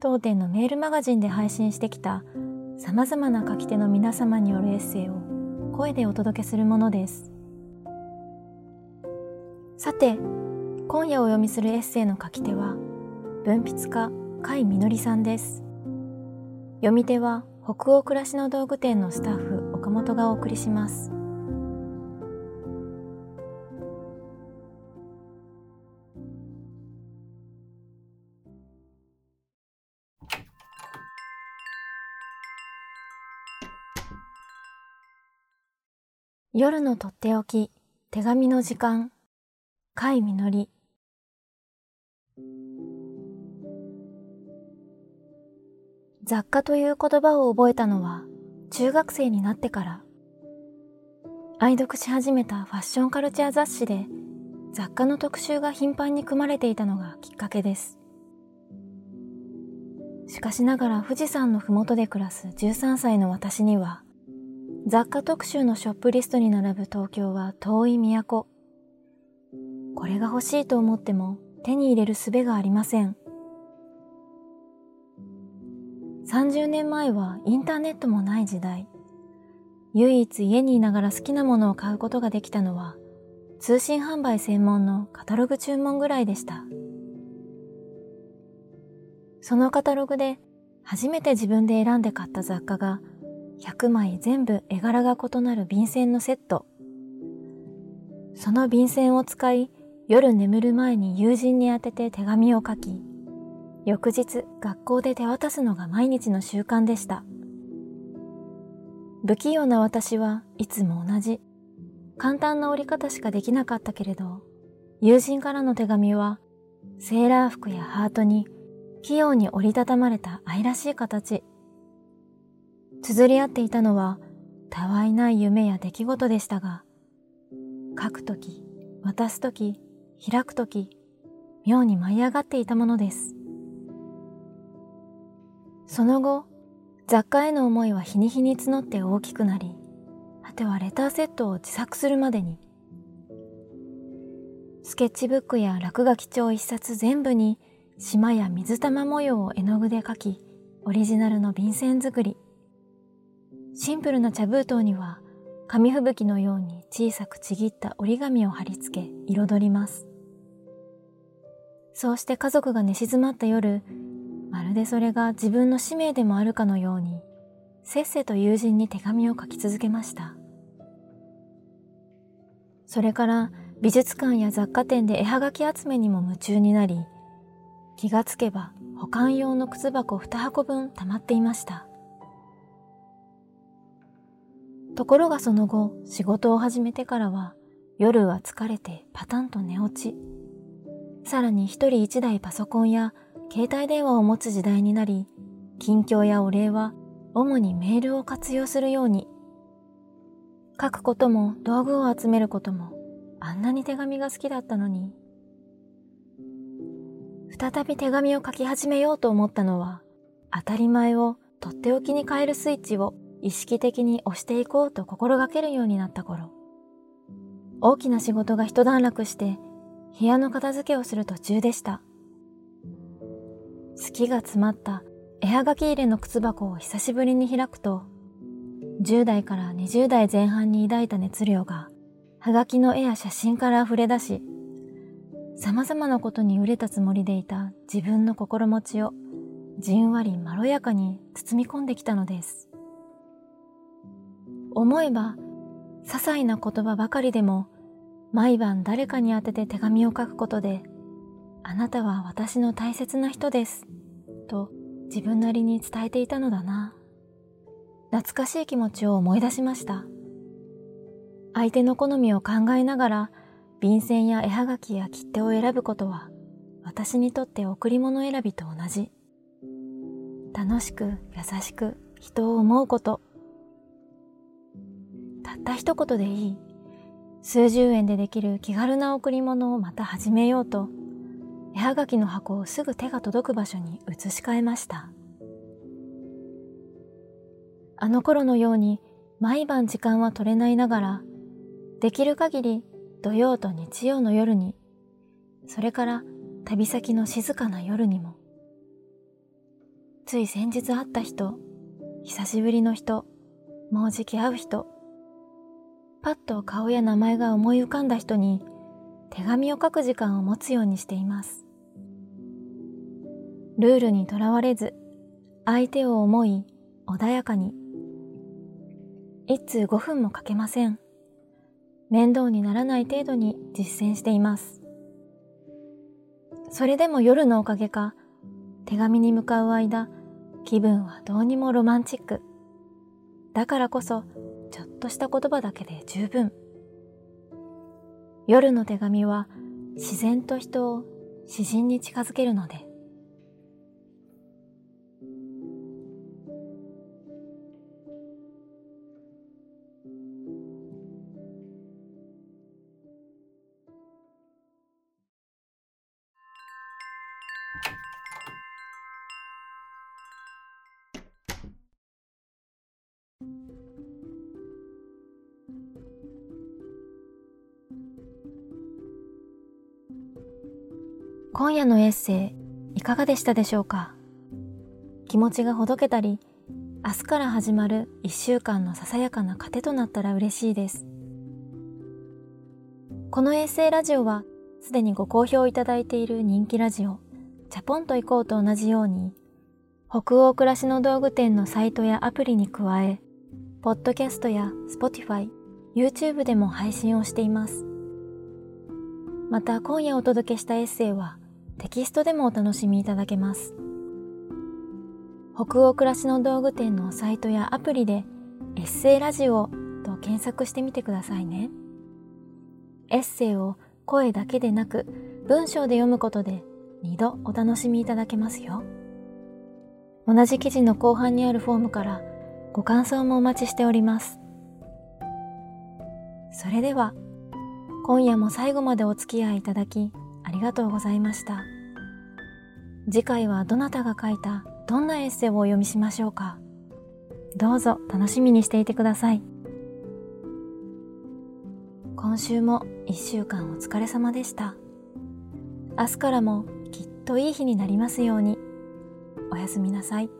当店のメールマガジンで配信してきた様々な書き手の皆様によるエッセイを声でお届けするものです。さて、今夜お読みするエッセイの書き手は、文筆家、甲斐みのりさんです。読み手は、北欧暮らしの道具店のスタッフ、岡本がお送りします。夜のとっておき、手紙の時間、甲斐みのり。雑貨という言葉を覚えたのは中学生になってから。愛読し始めたファッションカルチャー雑誌で雑貨の特集が頻繁に組まれていたのがきっかけです。しかしながら富士山のふもとで暮らす13歳の私には雑貨特集のショップリストに並ぶ東京は遠い都。これが欲しいと思っても手に入れる術がありません。30年前はインターネットもない時代。唯一家にいながら好きなものを買うことができたのは通信販売専門のカタログ注文ぐらいでした。そのカタログで初めて自分で選んで買った雑貨が100枚全部絵柄が異なる便箋のセット。その便箋を使い、夜眠る前に友人に宛てて手紙を書き、翌日学校で手渡すのが毎日の習慣でした。不器用な私はいつも同じ。簡単な折り方しかできなかったけれど、友人からの手紙は、セーラー服やハートに器用に折りたたまれた愛らしい形。綴り合っていたのは、たわいない夢や出来事でしたが、書くとき、渡すとき、開くとき、妙に舞い上がっていたものです。その後、雑貨への思いは日に日に募って大きくなり、果てはレターセットを自作するまでに。スケッチブックや落書き帳一冊全部に島や水玉模様を絵の具で描き、オリジナルの便箋作り。シンプルな茶封筒には紙吹雪のように小さくちぎった折り紙を貼り付け彩ります。そうして家族が寝静まった夜、まるでそれが自分の使命でもあるかのように、せっせと友人に手紙を書き続けました。それから美術館や雑貨店で絵はがき集めにも夢中になり、気がつけば保管用の靴箱2箱分溜まっていました。ところがその後、仕事を始めてからは、夜は疲れてパタンと寝落ち。さらに一人一台パソコンや携帯電話を持つ時代になり、近況やお礼は主にメールを活用するように。書くことも道具を集めることもあんなに手紙が好きだったのに。再び手紙を書き始めようと思ったのは、当たり前をとっておきに変えるスイッチを意識的に押していこうと心がけるようになった頃、大きな仕事が一段落して部屋の片付けをする途中でした。好きが詰まった絵はがき入れの靴箱を久しぶりに開くと、10代から20代前半に抱いた熱量が、はがきの絵や写真から溢れ出し、様々なことに憂れたつもりでいた自分の心持ちをじんわりまろやかに包み込んできたのです。思えば、些細な言葉ばかりでも、毎晩誰かに宛てて手紙を書くことで、あなたは私の大切な人です、と自分なりに伝えていたのだな。懐かしい気持ちを思い出しました。相手の好みを考えながら、便箋や絵はがきや切手を選ぶことは、私にとって贈り物選びと同じ。楽しく優しく人を思うこと。たった一言でいい。数十円でできる気軽な贈り物をまた始めようと、絵はがきの箱をすぐ手が届く場所に移し替えました。あの頃のように毎晩時間は取れないながら、できる限り土曜と日曜の夜に、それから旅先の静かな夜にも、つい先日会った人、久しぶりの人、もうじき会う人、パッと顔や名前が思い浮かんだ人に手紙を書く時間を持つようにしています。ルールにとらわれず、相手を思い、穏やかに。一通5分もかけません。面倒にならない程度に実践しています。それでも夜のおかげか、手紙に向かう間、気分はどうにもロマンチック。だからこそ、ちょっとした言葉だけで十分。夜の手紙は自然と人を詩人に近づけるので。今夜のエッセイいかがでしたでしょうか？気持ちがほどけたり明日から始まる一週間のささやかな糧となったら嬉しいです。このエッセイラジオはすでにご好評いただいている人気ラジオチャポンと行こうと同じように北欧暮らしの道具店のサイトやアプリに加えポッドキャストや Spotify、YouTube でも配信をしています。また今夜お届けしたエッセイはテキストでもお楽しみいただけます。北欧暮らしの道具店のサイトやアプリでエッセイラジオと検索してみてくださいね。エッセイを声だけでなく文章で読むことで2度お楽しみいただけますよ。同じ記事の後半にあるフォームからご感想もお待ちしております。それでは今夜も最後までお付き合いいただきありがとうございました。次回はどなたが書いたどんなエッセイをお読みしましょうか。どうぞ楽しみにしていてください。今週も一週間お疲れ様でした。明日からもきっといい日になりますように。おやすみなさい。